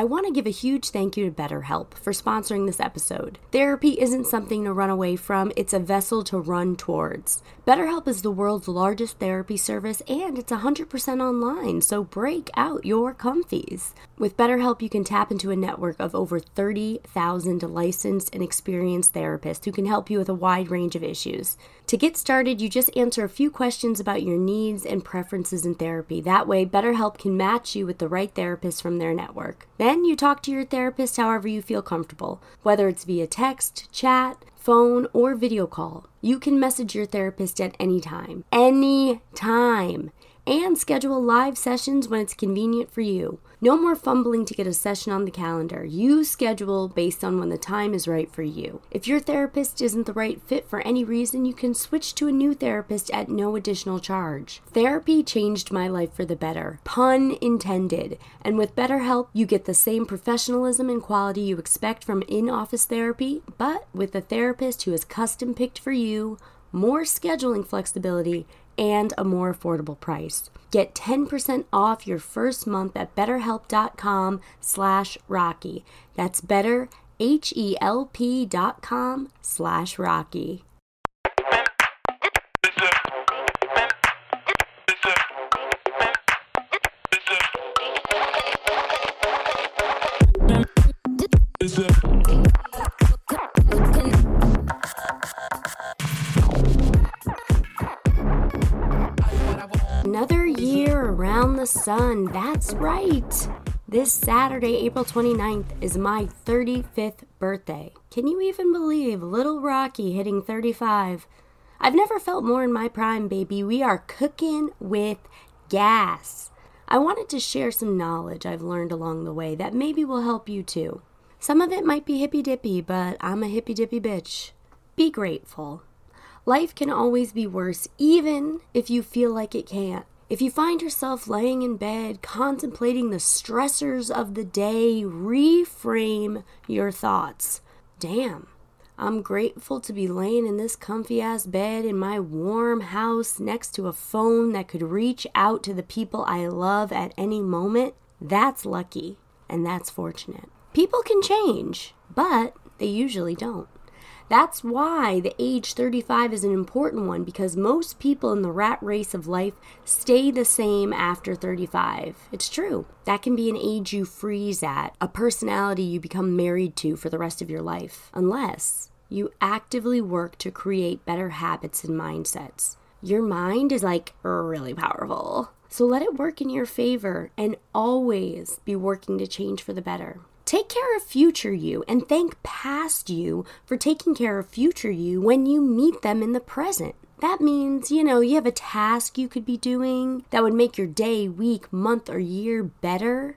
I want to give a huge thank you to BetterHelp for sponsoring this episode. Therapy isn't something to run away from, it's a vessel to run towards. BetterHelp is the world's largest therapy service and it's 100% online, so break out your comfies. With BetterHelp, you can tap into a network of over 30,000 licensed and experienced therapists who can help you with a wide range of issues. To get started, you just answer a few questions about your needs and preferences in therapy. That way, BetterHelp can match you with the right therapist from their network. Then you talk to your therapist however you feel comfortable, whether it's via text, chat, phone, or video call. You can message your therapist at any time. Any time and schedule live sessions when it's convenient for you. No more fumbling to get a session on the calendar. You schedule based on when the time is right for you. If your therapist isn't the right fit for any reason, you can switch to a new therapist at no additional charge. Therapy changed my life for the better, pun intended. And with BetterHelp, you get the same professionalism and quality you expect from in office therapy, but with a therapist who is custom picked for you, more scheduling flexibility, and a more affordable price. Get 10% off your first month at betterhelp.com slash Rocky. That's better, H-E-L-P dot com slash Rocky. The sun. That's right. This Saturday, April 29th, is my 35th birthday. Can you even believe little Rocky hitting 35? I've never felt more in my prime, baby. We are cooking with gas. I wanted to share some knowledge I've learned along the way that maybe will help you too. Some of it might be hippy dippy, but I'm a hippy dippy bitch. Be grateful. Life can always be worse, even if you feel like it can't. If you find yourself laying in bed contemplating the stressors of the day, reframe your thoughts. Damn, I'm grateful to be laying in this comfy ass bed in my warm house next to a phone that could reach out to the people I love at any moment. That's lucky and that's fortunate. People can change, but they usually don't. That's why the age 35 is an important one because most people in the rat race of life stay the same after 35. It's true. That can be an age you freeze at, a personality you become married to for the rest of your life, unless you actively work to create better habits and mindsets. Your mind is like really powerful. So let it work in your favor and always be working to change for the better. Take care of future you and thank past you for taking care of future you when you meet them in the present. That means, you know, you have a task you could be doing that would make your day, week, month, or year better.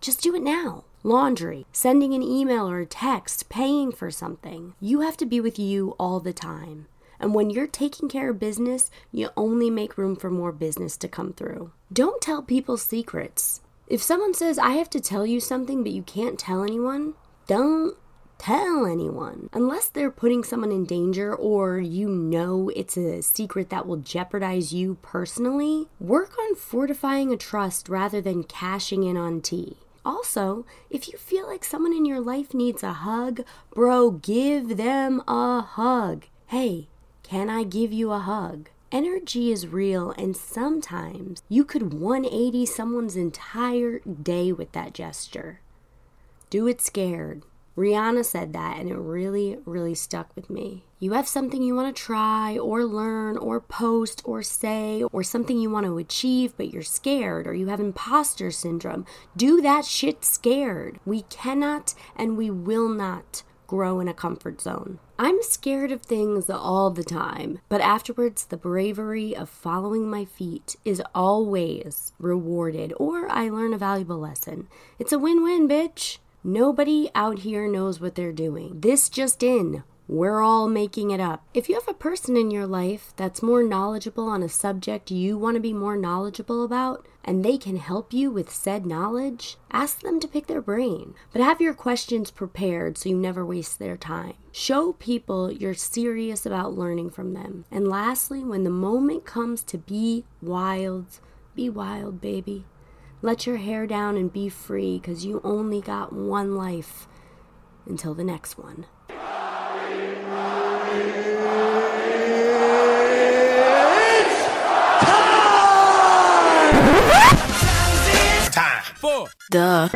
Just do it now. Laundry, sending an email or a text, paying for something. You have to be with you all the time. And when you're taking care of business, you only make room for more business to come through. Don't tell people secrets. If someone says, I have to tell you something, but you can't tell anyone, don't tell anyone. Unless they're putting someone in danger or you know it's a secret that will jeopardize you personally, work on fortifying a trust rather than cashing in on tea. Also, if you feel like someone in your life needs a hug, bro, give them a hug. Hey, can I give you a hug? Energy is real, and sometimes you could 180 someone's entire day with that gesture. Do it scared. Rihanna said that, and it really, really stuck with me. You have something you want to try, or learn, or post, or say, or something you want to achieve, but you're scared, or you have imposter syndrome. Do that shit scared. We cannot and we will not grow in a comfort zone. I'm scared of things all the time, but afterwards, the bravery of following my feet is always rewarded, or I learn a valuable lesson. It's a win win, bitch. Nobody out here knows what they're doing. This just in. We're all making it up. If you have a person in your life that's more knowledgeable on a subject you want to be more knowledgeable about, and they can help you with said knowledge, ask them to pick their brain. But have your questions prepared so you never waste their time. Show people you're serious about learning from them. And lastly, when the moment comes to be wild, be wild, baby. Let your hair down and be free because you only got one life until the next one. Time for Duh.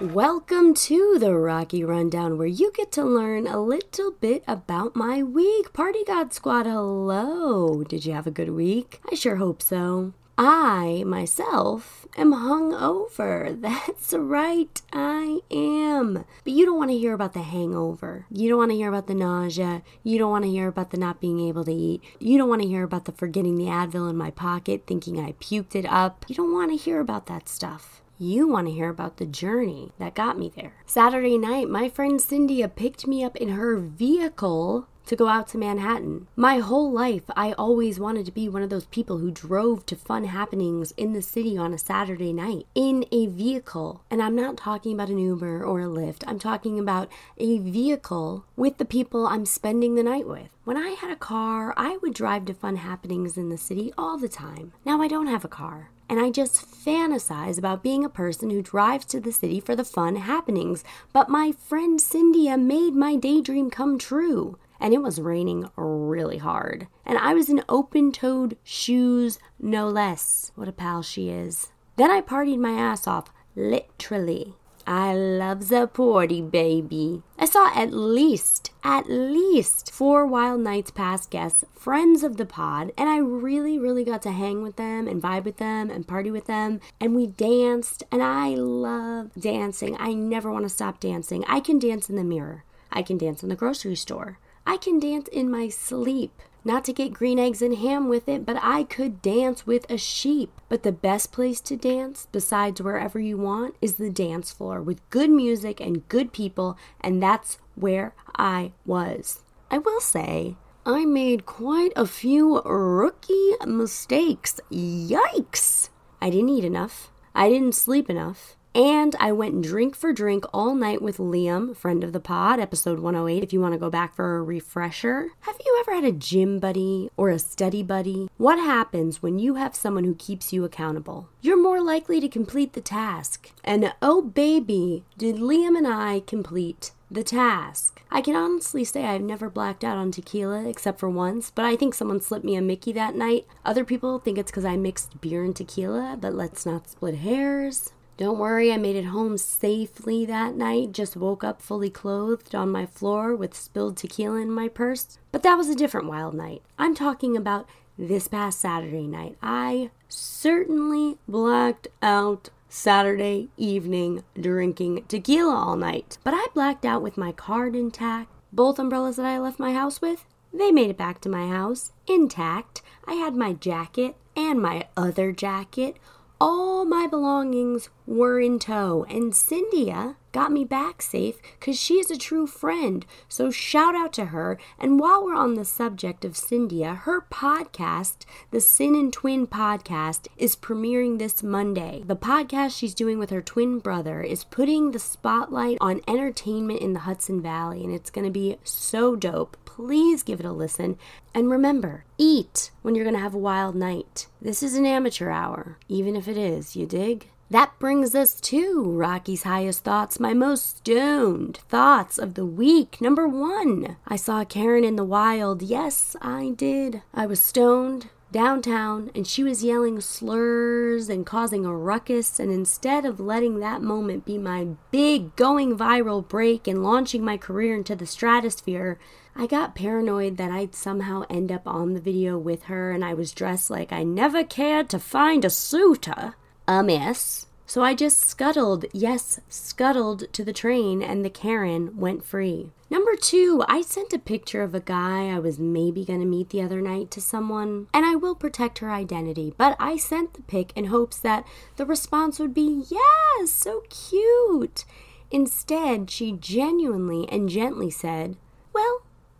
Welcome to the Rocky Rundown, where you get to learn a little bit about my week. Party God Squad, hello. Did you have a good week? I sure hope so. I myself am hungover. That's right, I am. But you don't want to hear about the hangover. You don't want to hear about the nausea. You don't want to hear about the not being able to eat. You don't want to hear about the forgetting the Advil in my pocket, thinking I puked it up. You don't want to hear about that stuff. You want to hear about the journey that got me there. Saturday night, my friend Cyndia picked me up in her vehicle to go out to Manhattan. My whole life, I always wanted to be one of those people who drove to fun happenings in the city on a Saturday night in a vehicle. And I'm not talking about an Uber or a Lyft, I'm talking about a vehicle with the people I'm spending the night with. When I had a car, I would drive to fun happenings in the city all the time. Now I don't have a car and I just fantasize about being a person who drives to the city for the fun happenings. But my friend Cyndia made my daydream come true. And it was raining really hard. And I was in open toed shoes, no less. What a pal she is. Then I partied my ass off, literally. I love the party, baby. I saw at least, at least four Wild Nights past guests, friends of the pod, and I really, really got to hang with them and vibe with them and party with them. And we danced, and I love dancing. I never want to stop dancing. I can dance in the mirror, I can dance in the grocery store, I can dance in my sleep. Not to get green eggs and ham with it, but I could dance with a sheep. But the best place to dance, besides wherever you want, is the dance floor with good music and good people, and that's where I was. I will say, I made quite a few rookie mistakes. Yikes! I didn't eat enough. I didn't sleep enough. And I went drink for drink all night with Liam, friend of the pod, episode 108, if you want to go back for a refresher. Have you ever had a gym buddy or a study buddy? What happens when you have someone who keeps you accountable? You're more likely to complete the task. And oh, baby, did Liam and I complete the task. I can honestly say I've never blacked out on tequila except for once, but I think someone slipped me a Mickey that night. Other people think it's because I mixed beer and tequila, but let's not split hairs. Don't worry, I made it home safely that night. Just woke up fully clothed on my floor with spilled tequila in my purse. But that was a different wild night. I'm talking about this past Saturday night. I certainly blacked out Saturday evening drinking tequila all night. But I blacked out with my card intact. Both umbrellas that I left my house with, they made it back to my house intact. I had my jacket and my other jacket all my belongings were in tow, and Cyndia got me back safe because she is a true friend. So shout out to her. And while we're on the subject of Cyndia, her podcast, the Sin and Twin podcast, is premiering this Monday. The podcast she's doing with her twin brother is putting the spotlight on entertainment in the Hudson Valley, and it's going to be so dope. Please give it a listen. And remember, eat when you're going to have a wild night. This is an amateur hour, even if it is, you dig? That brings us to Rocky's highest thoughts, my most stoned thoughts of the week. Number one, I saw Karen in the wild. Yes, I did. I was stoned downtown and she was yelling slurs and causing a ruckus. And instead of letting that moment be my big going viral break and launching my career into the stratosphere, I got paranoid that I'd somehow end up on the video with her and I was dressed like I never cared to find a suitor. A mess. So I just scuttled, yes, scuttled to the train and the Karen went free. Number two, I sent a picture of a guy I was maybe to meet the other night to someone, and I will protect her identity, but I sent the pic in hopes that the response would be, yes, so cute. Instead, she genuinely and gently said,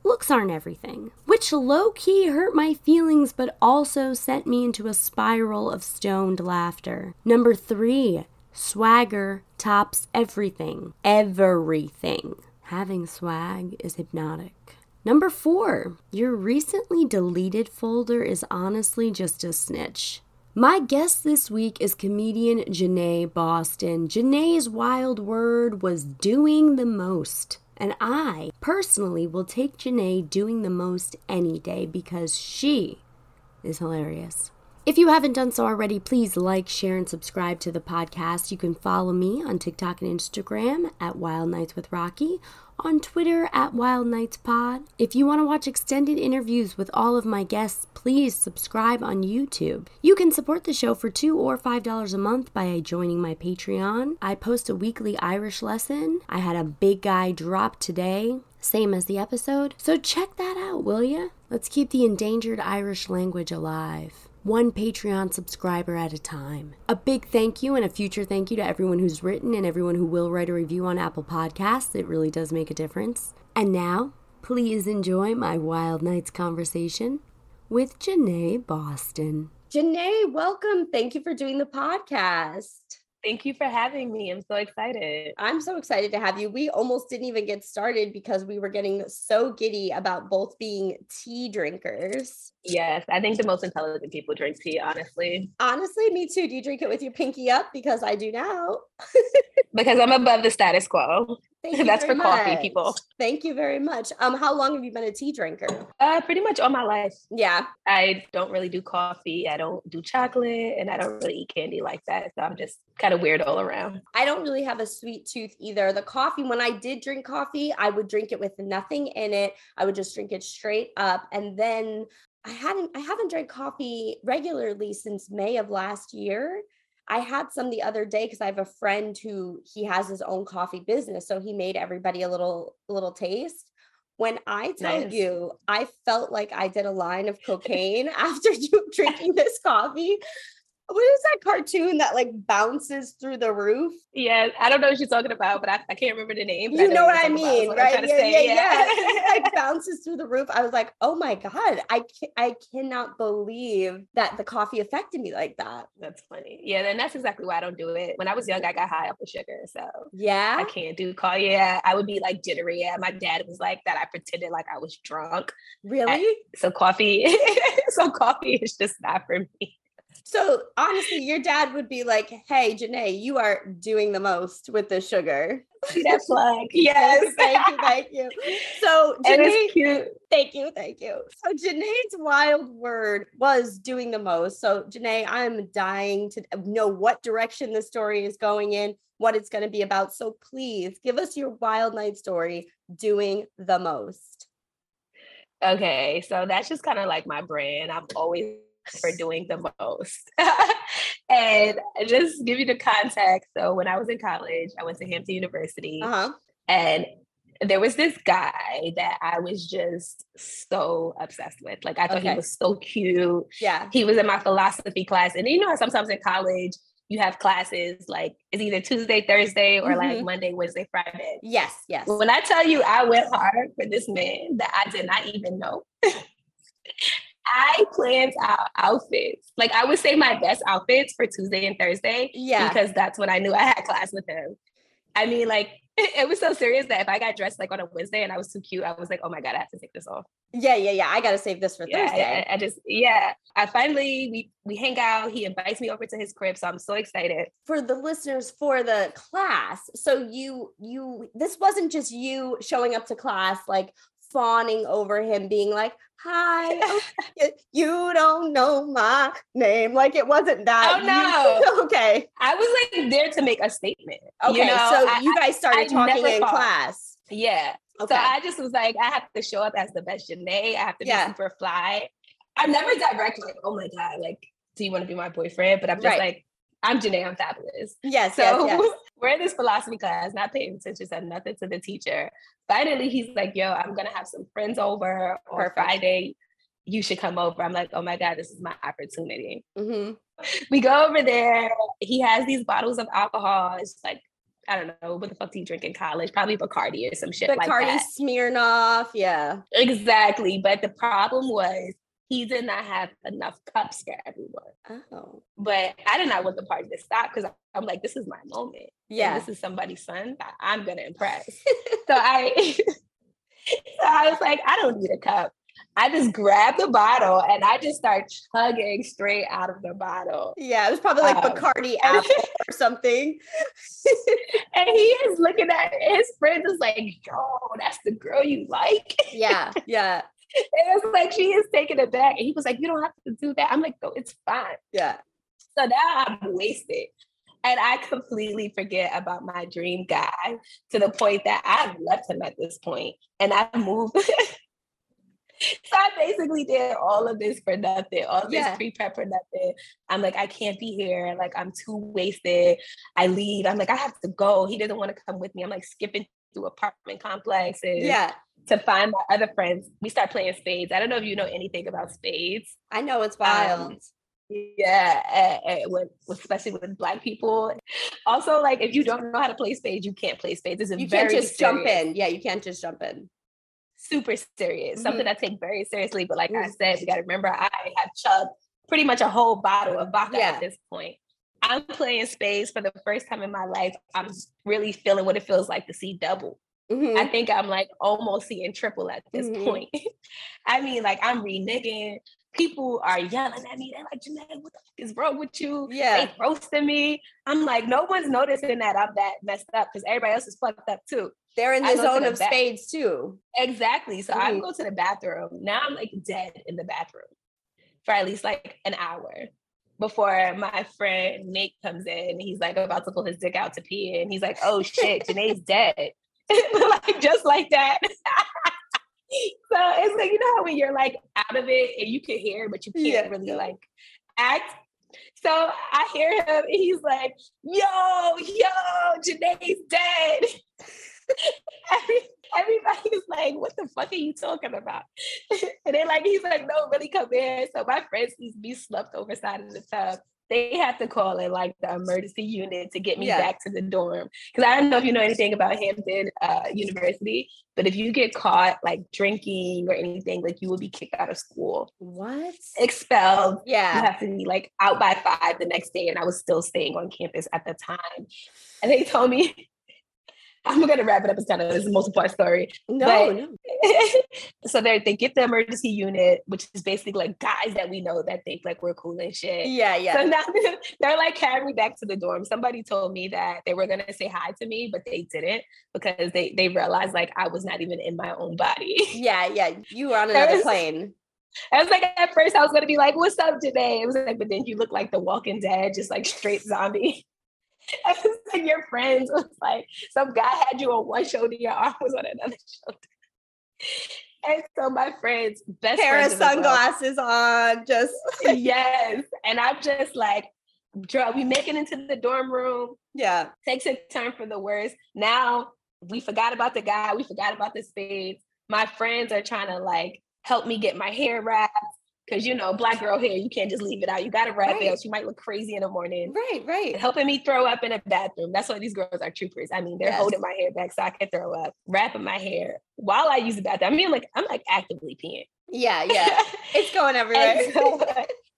looks aren't everything, which low key hurt my feelings but also sent me into a spiral of stoned laughter. Number three, swagger tops everything. Everything. Having swag is hypnotic. Number four, your recently deleted folder is honestly just a snitch. My guest this week is comedian Jenae Boston. Jenae's wild word was doing the most. And I personally will take Jenae doing the most any day because she is hilarious. If you haven't done so already, please like, share, and subscribe to the podcast. You can follow me on TikTok and Instagram at Wild Nights with Rocky, on Twitter at Wild Nights Pod. If you want to watch extended interviews with all of my guests, please subscribe on YouTube. You can support the show for two or five dollars a month by joining my Patreon. I post a weekly Irish lesson. I had a big guy drop today same as the episode. So check that out, will ya? Let's keep the endangered Irish language alive one Patreon subscriber at a time. A big thank you and a future thank you to everyone who's written and everyone who will write a review on Apple Podcasts. It really does make a difference. And now, please enjoy my Wild Nights conversation with Jenae Boston. Jenae, welcome. Thank you for doing the podcast. Thank you for having me. I'm so excited. I'm so excited to have you. We almost didn't even get started because we were getting so giddy about both being tea drinkers. Yes, I think the most intelligent people drink tea, honestly. Honestly, me too. Do you drink it with your pinky up? Because I do now. because I'm above the status quo. That's for much. coffee people. Thank you very much. Um, how long have you been a tea drinker? Uh, pretty much all my life. Yeah. I don't really do coffee. I don't do chocolate, and I don't really eat candy like that. So I'm just kind of weird all around. I don't really have a sweet tooth either. The coffee, when I did drink coffee, I would drink it with nothing in it. I would just drink it straight up, and then I hadn't. I haven't drank coffee regularly since May of last year. I had some the other day because I have a friend who he has his own coffee business. So he made everybody a little little taste. When I tell nice. you, I felt like I did a line of cocaine after drinking this coffee what is that cartoon that like bounces through the roof? Yeah, I don't know what you're talking about, but I, I can't remember the name. You know, what I mean, right? Yeah, yeah, yeah, yeah. like bounces through the roof. I was like, oh my god, I can- I cannot believe that the coffee affected me like that. That's funny. Yeah, and that's exactly why I don't do it. When I was young, I got high off of sugar, so yeah, I can't do coffee. Yeah, I would be like jittery. Yeah, my dad was like that. I pretended like I was drunk. Really? I, so coffee, so coffee is just not for me. So honestly, your dad would be like, "Hey, Jenae, you are doing the most with the sugar." That's like yes, thank you, thank you. So Jenae, cute. thank you, thank you. So Jenae's wild word was doing the most. So Jenae, I'm dying to know what direction the story is going in, what it's going to be about. So please give us your wild night story, doing the most. Okay, so that's just kind of like my brand. I'm always for doing the most. and just give you the context. So when I was in college, I went to Hampton University uh-huh. and there was this guy that I was just so obsessed with. Like I thought okay. he was so cute. Yeah. He was in my philosophy class. And you know sometimes in college you have classes like it's either Tuesday, Thursday, or mm-hmm. like Monday, Wednesday, Friday. Yes, yes. When I tell you I went hard for this man that I did not even know. I planned out outfits. Like I would say my best outfits for Tuesday and Thursday. Yeah. Because that's when I knew I had class with him. I mean, like it was so serious that if I got dressed like on a Wednesday and I was too cute, I was like, oh my God, I have to take this off. Yeah, yeah, yeah. I gotta save this for yeah, Thursday. I, I, just yeah. I finally we we hang out. He invites me over to his crib. So I'm so excited. For the listeners for the class. So you you this wasn't just you showing up to class like fawning over him, being like, Hi, oh, you don't know my name. Like it wasn't that. Oh no. You, okay. I was like there to make a statement. Okay. You know? So I, you guys started I, talking I in thought. class. Yeah. Okay. So I just was like, I have to show up as the best Jenae. I have to yeah. be super fly. I'm never directly like, oh my God, like, do you want to be my boyfriend? But I'm just right. like, I'm Jenae, I'm fabulous. Yes. So yes, yes. We're in this philosophy class, not paying attention, said nothing to the teacher. Finally, he's like, yo, I'm gonna have some friends over on Perfect. Friday. You should come over. I'm like, oh my God, this is my opportunity. Mm-hmm. We go over there. He has these bottles of alcohol. It's like I don't know what the fuck do you drink in college? Probably Bacardi or some shit Bacardi, like that. Smirnoff, yeah, exactly. But the problem was he did not have enough cups for everyone. Oh. But I did not want the party to stop because I'm like, this is my moment. Yeah. And this is somebody's son. I, am gonna impress. so I so I was like, I don't need a cup. I just grabbed the bottle and I just start chugging straight out of the bottle. Yeah, it was probably like um, Bacardi apple or something. and he is looking at his friends is like, yo, that's the girl you like. Yeah, yeah. And it's like she is taking it back. And he was like, You don't have to do that. I'm like, no, it's fine. Yeah. So now I'm wasted. And I completely forget about my dream guy to the point that I've left him at this point and I've moved. so I basically did all of this for nothing, all this yeah. pre-prep for nothing. I'm like, I can't be here. Like, I'm too wasted. I leave. I'm like, I have to go. He doesn't want to come with me. I'm like skipping through apartment complexes. Yeah. To find my other friends. We start playing spades. I don't know if you know anything about spades. I know it's wild. Um, yeah and, and with, especially with black people also like if you don't know how to play spades you can't play spades it's you can't just serious, jump in yeah you can't just jump in super serious mm-hmm. something i take very seriously but like mm-hmm. i said we got to remember i have chugged pretty much a whole bottle of vodka yeah. at this point i'm playing spades for the first time in my life i'm really feeling what it feels like to see double Mm-hmm. I think I'm like almost seeing triple at this mm-hmm. point. I mean, like I'm reneging people are yelling at me. They're like, Jenae, what the fuck is wrong with you? Yeah. They roasting me. I'm like, no one's noticing that I'm that messed up because everybody else is fucked up too. They're in the zone the of ba- spades too. Exactly. So mm-hmm. I go to the bathroom. Now I'm like dead in the bathroom for at least like an hour before my friend Nate comes in. He's like about to pull his dick out to pee. And he's like, oh shit, Jenae's dead. like just like that. so it's like you know how when you're like out of it and you can hear but you can't yeah. really like act so I hear him and he's like, yo, yo, Jenae's dead. Every, everybody's like, what the fuck are you talking about? and they're like, he's like, no, really come in. So my friend sees me slumped over side of the tub they have to call in like the emergency unit to get me yeah. back to the dorm. Because I don't know if you know anything about Hampton uh, University, but if you get caught like drinking or anything, like you will be kicked out of school. What? Expelled. Yeah. You have to be like out by five the next day. And I was still staying on campus at the time. And they told me I'm gonna wrap it up. It's kind of this is most part story. No, no. so they they get the emergency unit, which is basically like guys that we know that think like we're cool and shit. Yeah, yeah. So now they're like carrying me back to the dorm. Somebody told me that they were gonna say hi to me, but they didn't because they they realized like I was not even in my own body. Yeah, yeah. You were on another was, plane. I was like, at first, I was gonna be like, "What's up today?" It was like, but then you look like the Walking Dead, just like straight zombie. like your friends was like some guy had you on one shoulder, your arm was on another shoulder. And so my friends, best pair of sunglasses on, just yes. And I'm just like, we make it into the dorm room. Yeah. Takes a turn for the worse. Now we forgot about the guy, we forgot about the spades. My friends are trying to like help me get my hair wrapped because you know, black girl hair, you can't just leave it out. You got to wrap right. it else. You might look crazy in the morning. Right, right. Helping me throw up in a bathroom. That's why these girls are troopers. I mean, they're yes. holding my hair back so I can throw up, wrapping my hair while I use the bathroom. I mean, like I'm like actively peeing. Yeah, yeah. it's going everywhere. and so,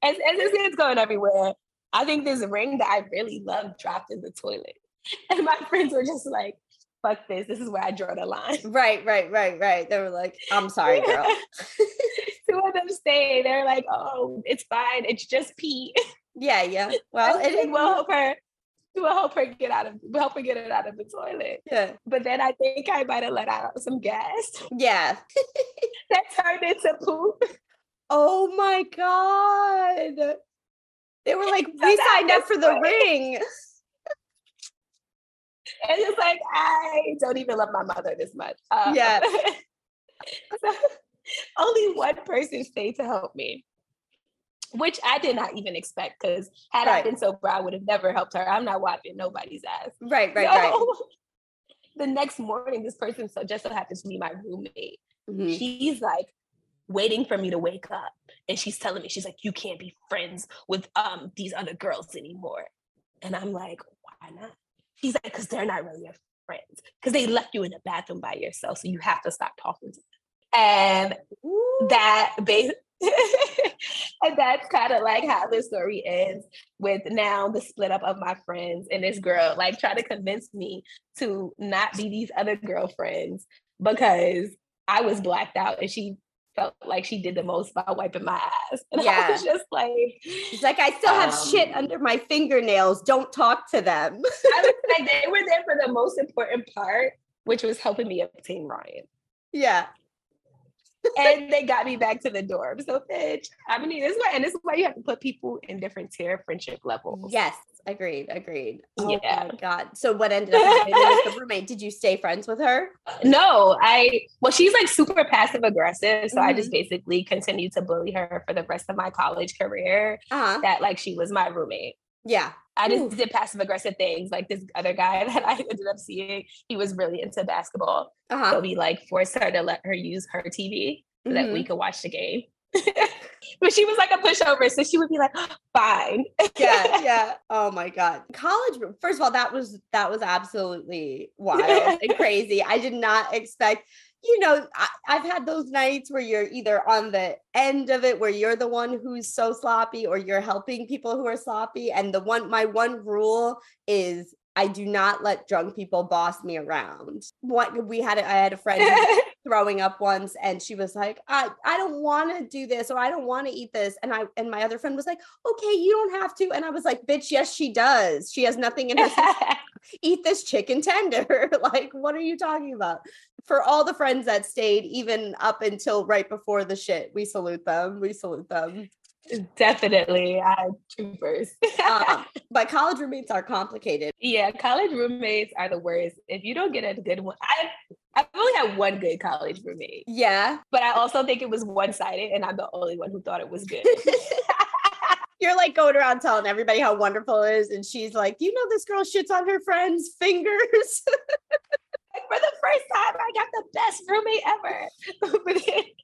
as, as it's going everywhere, I think this ring that I really love dropped in the toilet. And my friends were just like, fuck this. This is where I draw the line. Right, right, right, right. They were like, I'm sorry, girl. Two of them stay. They're like, oh, it's fine. It's just pee. Yeah, yeah. Well, it will help her. We'll help her get out of we'll help her get it out of the toilet. Yeah. But then I think I might have let out some gas. Yeah. that turned into poop. Oh my god. They were like, we signed up for the ring. And it's like I don't even love my mother this much. Um, yeah. so only one person stayed to help me, which I did not even expect because had right. I been sober, I would have never helped her. I'm not wiping nobody's ass. Right, right, so, right. The next morning, this person so just so happens to be my roommate. Mm-hmm. She's like waiting for me to wake up, and she's telling me she's like, "You can't be friends with um these other girls anymore." And I'm like, "Why not?" He's like, because they're not really your friends. Because they left you in the bathroom by yourself. So you have to stop talking to them. And Ooh. that base and that's kind of like how the story ends with now the split up of my friends and this girl like try to convince me to not be these other girlfriends because I was blacked out and she felt like she did the most by wiping my ass. And yeah. I was just like, She's like, I still have um, shit under my fingernails. Don't talk to them. I was like, they were there for the most important part, which was helping me obtain Ryan. Yeah and they got me back to the dorm. So, bitch, I mean, this is why, and this is why you have to put people in different tier friendship levels. Yes, agreed, agreed. Oh yeah. my god. So, what ended up happening with the roommate? Did you stay friends with her? No, I. Well, she's like super passive aggressive, so mm-hmm. I just mm-hmm. basically continued to bully her for the rest of my college career. Uh-huh. That like she was my roommate. Yeah. I just Ooh. did passive aggressive things. Like this other guy that I ended up seeing, he was really into basketball. Uh-huh. So we like forced her to let her use her TV so mm-hmm. that we mm-hmm. could watch the game. but she was like a pushover, so she would be like, "Fine." yeah, yeah. Oh my god, college. First of all, that was that was absolutely wild and crazy. I did not expect you know, I, have had those nights where you're either on the end of it, where you're the one who's so sloppy, or you're helping people who are sloppy. And the one, my one rule is I do not let drunk people boss me around. What we had, I had a friend throwing up once, and she was like, "I, I don't want to do this, or I don't want to eat this," and I, and my other friend was like, "Okay, you don't have to," and I was like, "Bitch, yes, she does. She has nothing in her. eat this chicken tender. like, what are you talking about?" For all the friends that stayed, even up until right before the shit, we salute them. We salute them. Definitely, I troopers. um, but college roommates are complicated. Yeah, college roommates are the worst. If you don't get a good one, I I've only had one good college roommate. Yeah, but I also think it was one sided, and I'm the only one who thought it was good. You're like going around telling everybody how wonderful it is, and she's like, "You know, this girl shits on her friends' fingers." for the first time, I got the best roommate ever.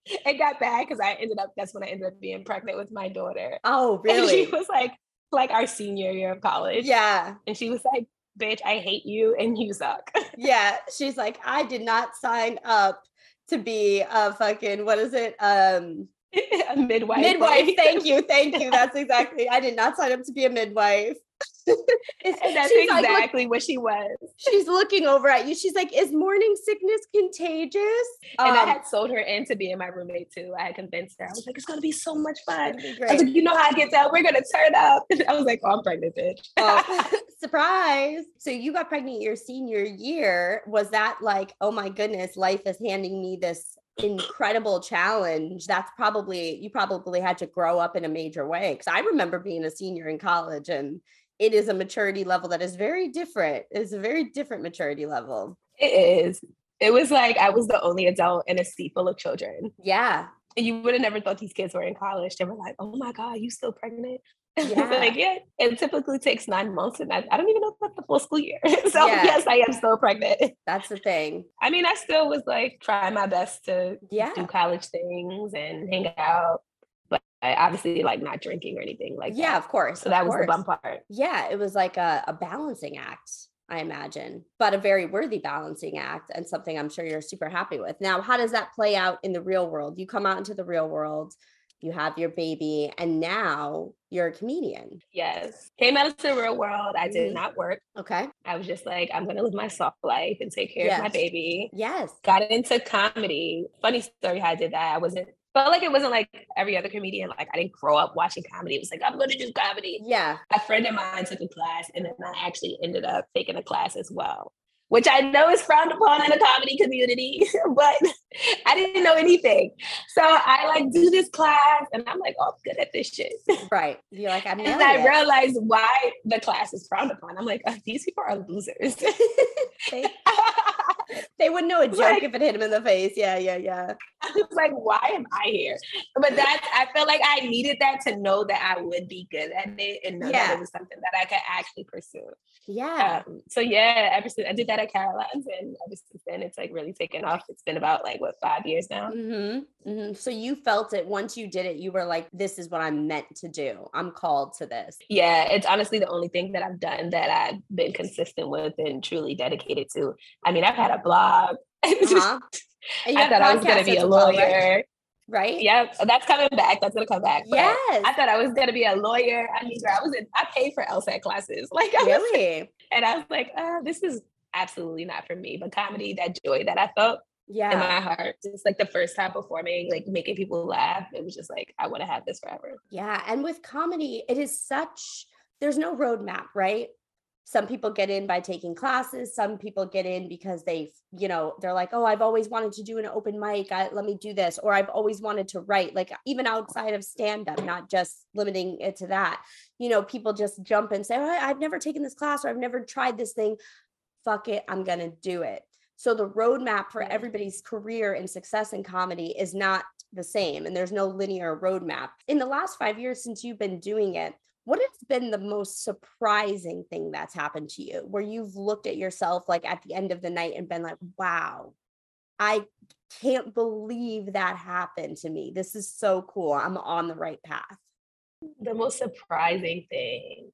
It got bad because I ended up, that's when I ended up being pregnant with my daughter. Oh, really? And she was like, like our senior year of college. Yeah. And she was like, bitch, I hate you and you suck. yeah. She's like, I did not sign up to be a fucking, what is it? Um, a midwife. Midwife. Thank you. Thank you. That's exactly. I did not sign up to be a midwife. That's exactly like, what she was. She's looking over at you. She's like, "Is morning sickness contagious?" And um, I had sold her into being my roommate too. I had convinced her. I was like, "It's gonna be so much fun." I was like, "You know how I get down? We're gonna turn up." And I was like, "Oh, I'm pregnant, bitch." oh, surprise! So you got pregnant your senior year. Was that like, oh my goodness, life is handing me this incredible challenge that's probably you probably had to grow up in a major way because i remember being a senior in college and it is a maturity level that is very different. It's a very different maturity level. It is. It was like I was the only adult in a seat full of children. Yeah. And you would have never thought these kids were in college. They were like, oh my God, you still pregnant? Yeah. like, yeah, it typically takes nine months, and I, I don't even know if that's the full school year. so yeah. yes, I am still pregnant. That's the thing. I mean, I still was like trying my best to yeah. do college things and hang out obviously like not drinking or anything like yeah that. of course so that course. was the bum part. Yeah it was like a, a balancing act i imagine but a very worthy balancing act and something i'm sure you're super happy with. Now how does that play out in the real world? You come out into the real world you have your baby and now you're a comedian. Yes came out into the real world i did mm-hmm. not work. Okay. I was just like i'm gonna live my soft life and take care yes. of my baby. Yes. Got into comedy. Funny story how i did that. I wasn't felt like it wasn't like every other comedian. Like I didn't grow up watching comedy. It was like, I'm going to do comedy. Yeah. A friend of mine took a class and then I actually ended up taking a class as well, which I know is frowned upon in the comedy community, but I didn't know anything. So I like do this class and I'm like, oh, I'm good at this shit. Right. You're like, I'm And I realized why the class is frowned upon. I'm like, oh, these people are losers. they, wouldn't know a joke like, if it hit him in the face. Yeah, yeah, yeah. I was like, why am I here? But that's I felt like I needed that to know that I would be good at it and know yeah. that it was something that I could actually pursue. Yeah. Um, so yeah, ever since I did that at Caroline's and ever since then it's like really taken off. It's been about like what five years now. Mm-hmm. Mm-hmm. So you felt it once you did it, you were like, this is what I'm meant to do. I'm called to this. Yeah, it's honestly the only thing that I've done that I've been consistent with and truly dedicated to. I mean, I've had a blog. Uh-huh. I thought I was going to be a lawyer. right? Yeah, that's coming back. That's gonna come back. yes, I thought I was gonna be a lawyer. I mean, I was in. I paid for LSAT classes. Like, I really? Was, and I was like, uh, this is absolutely not for me. But comedy, that joy that I felt Yeah. In my heart. It's like the first time performing, like making people laugh. It was just like, I want to have this forever. Yeah. And with comedy, it is such, there's no roadmap, right? Some people get in by taking classes some people get in because they you know they're like oh i've always wanted to do an open mic I, let me do this or i've always wanted to write like even outside of stand up not just limiting it to that. You know people just jump and say oh, i've never taken this class or i've never tried this thing. Fuck it i'm gonna do it. So the roadmap for everybody's career and success in comedy is not the same and there's no linear roadmap. In the last five years since you've been doing it what has been the most surprising thing that's happened to you? Where you've looked at yourself like at the end of the night and been like wow i can't believe that happened to me. This is so cool. I'm on the right path. The most surprising thing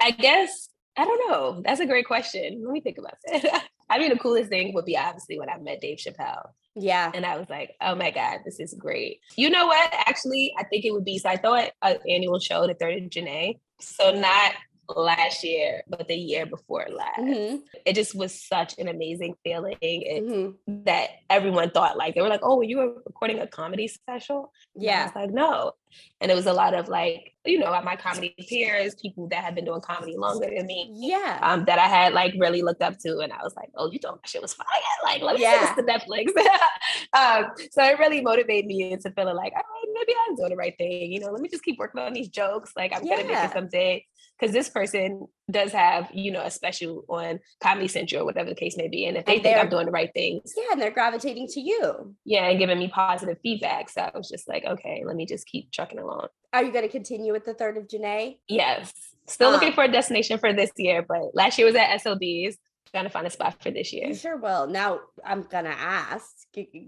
i guess i don't know that's a great question let me think about it i mean the coolest thing would be obviously when i met dave chappelle yeah. And I was like, oh my God, this is great. You know what? Actually, I think it would be so I thought an annual show, the third of Jenae. So not last year, but the year before last. Mm-hmm. It just was such an amazing feeling it, mm-hmm. that everyone thought like they were like, "Oh, you were recording a comedy special?" Yeah, I was like, "No," and it was a lot of like you know my comedy peers, people that have been doing comedy longer than me. Yeah, um, that I had like really looked up to, and I was like, "Oh, you thought that shit was fire!" Like, let me yeah. this to Netflix. um, so it really motivated me into feeling like, "All right, maybe I'm doing the right thing." You know, let me just keep working on these jokes. Like, I'm yeah. gonna make it someday because this person does have, you know, a special on Comedy Central or whatever the case may be. And if they and think I'm doing the right things. Yeah, and they're gravitating to you. Yeah, and giving me positive feedback. So I was just like, okay, let me just keep trucking along. Are you going to continue with the third of Jenae? Yes. Still um, looking for a destination for this year, but last year was at SLB's. Trying to find a spot for this year. You sure will. Now I'm gonna ask,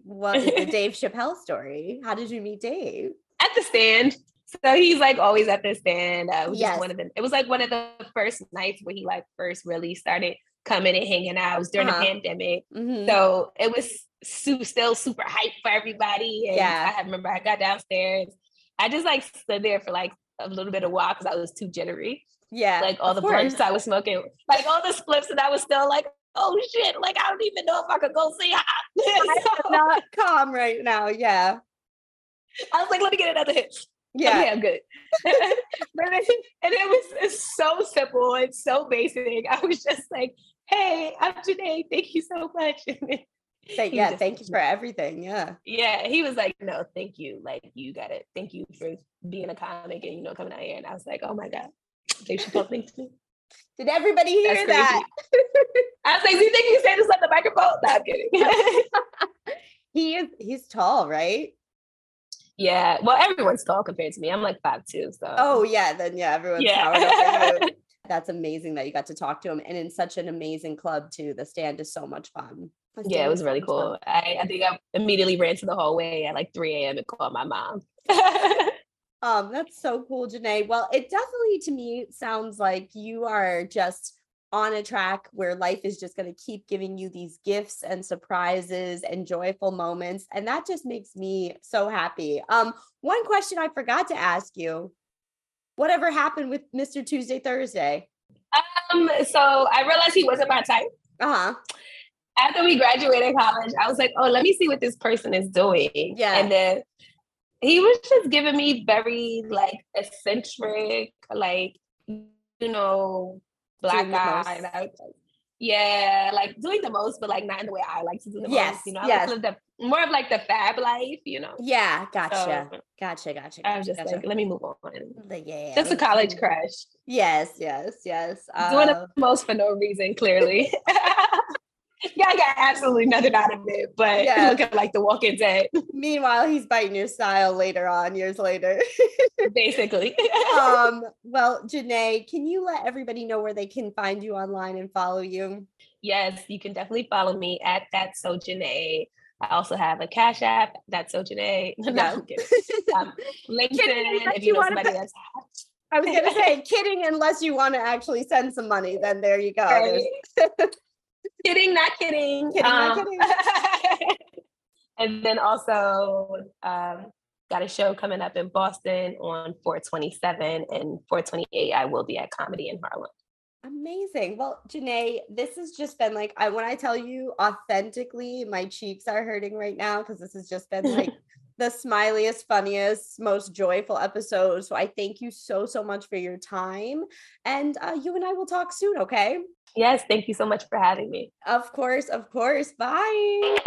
what is the Dave Chappelle story? How did you meet Dave? At the stand. So he's like always at the stand. Uh, yes. one of the. It was like one of the first nights where he like first really started coming and hanging out. It was during uh-huh. the pandemic, mm-hmm. so it was su- still super hype for everybody. And yeah, I remember I got downstairs. I just like stood there for like a little bit of while because I was too jittery. Yeah, like all the blunts I was smoking, like all the spliffs, and I was still like, oh shit, like I don't even know if I could go say hi. I'm not calm right now. Yeah. I was like, let me get another hit. Yeah, okay, I'm good. and it was it's so simple and so basic. I was just like, "Hey, I'm Jenae. Thank you so much." Say, yeah, thank you for everything. Yeah. Yeah. He was like, no, thank you. Like, you got it. Thank you for being a comic and, you know, coming out here. And I was like, oh my God, Dave Chappelle thanks me. Did everybody hear that? I was like, do you think you say this on the microphone? No, I'm kidding. he is, he's tall, right? Yeah. Well, everyone's tall compared to me. I'm like five two. So. Oh yeah, then yeah, everyone's yeah. That's amazing that you got to talk to him, and in such an amazing club too. The stand is so much fun. Yeah, it was really cool. I, I think I immediately ran to the hallway at like 3 a.m. and called my mom. um, that's so cool, Jenae. Well, it definitely to me sounds like you are just on a track where life is just going to keep giving you these gifts and surprises and joyful moments and that just makes me so happy. Um one question i forgot to ask you whatever happened with mr tuesday thursday? Um so i realized he wasn't my type. Uh-huh. After we graduated college i was like oh let me see what this person is doing. Yeah. And then he was just giving me very like eccentric like you know black guy. yeah, like doing the most, but like not in the way I like to do the yes, most. You know, I yes. live the more of like the fab life, you know. Yeah, gotcha. So, gotcha, gotcha. I was just gotcha. like, let me move on. The, yeah. Just a college crush. Yes, yes, yes. Uh, doing the most for no reason, clearly. yeah, I got absolutely nothing out of it, but yeah. looking like the Walking Dead. Meanwhile, he's biting your style later on, years later. Basically. um, well, Jenae, can you let everybody know where they can find you online and follow you? Yes, you can definitely follow me at that so Jenae. I also have a Cash App. That's so Jenae. No, I'm kidding. Um, LinkedIn. if you, you know somebody that's I was gonna say kidding unless you want to actually send some money, then there you go. Right kidding, not kidding. Kidding, um, not kidding. and then also um, got a show coming up in Boston on 427 and 428. I will be at Comedy in Harlem. Amazing. Well, Jenae, this has just been like I when I tell you authentically, my cheeks are hurting right now because this has just been like the smiliest, funniest, most joyful episode. So I thank you so, so much for your time. And uh, you and I will talk soon, okay? Yes, thank you so much for having me. Of course, of course. Bye.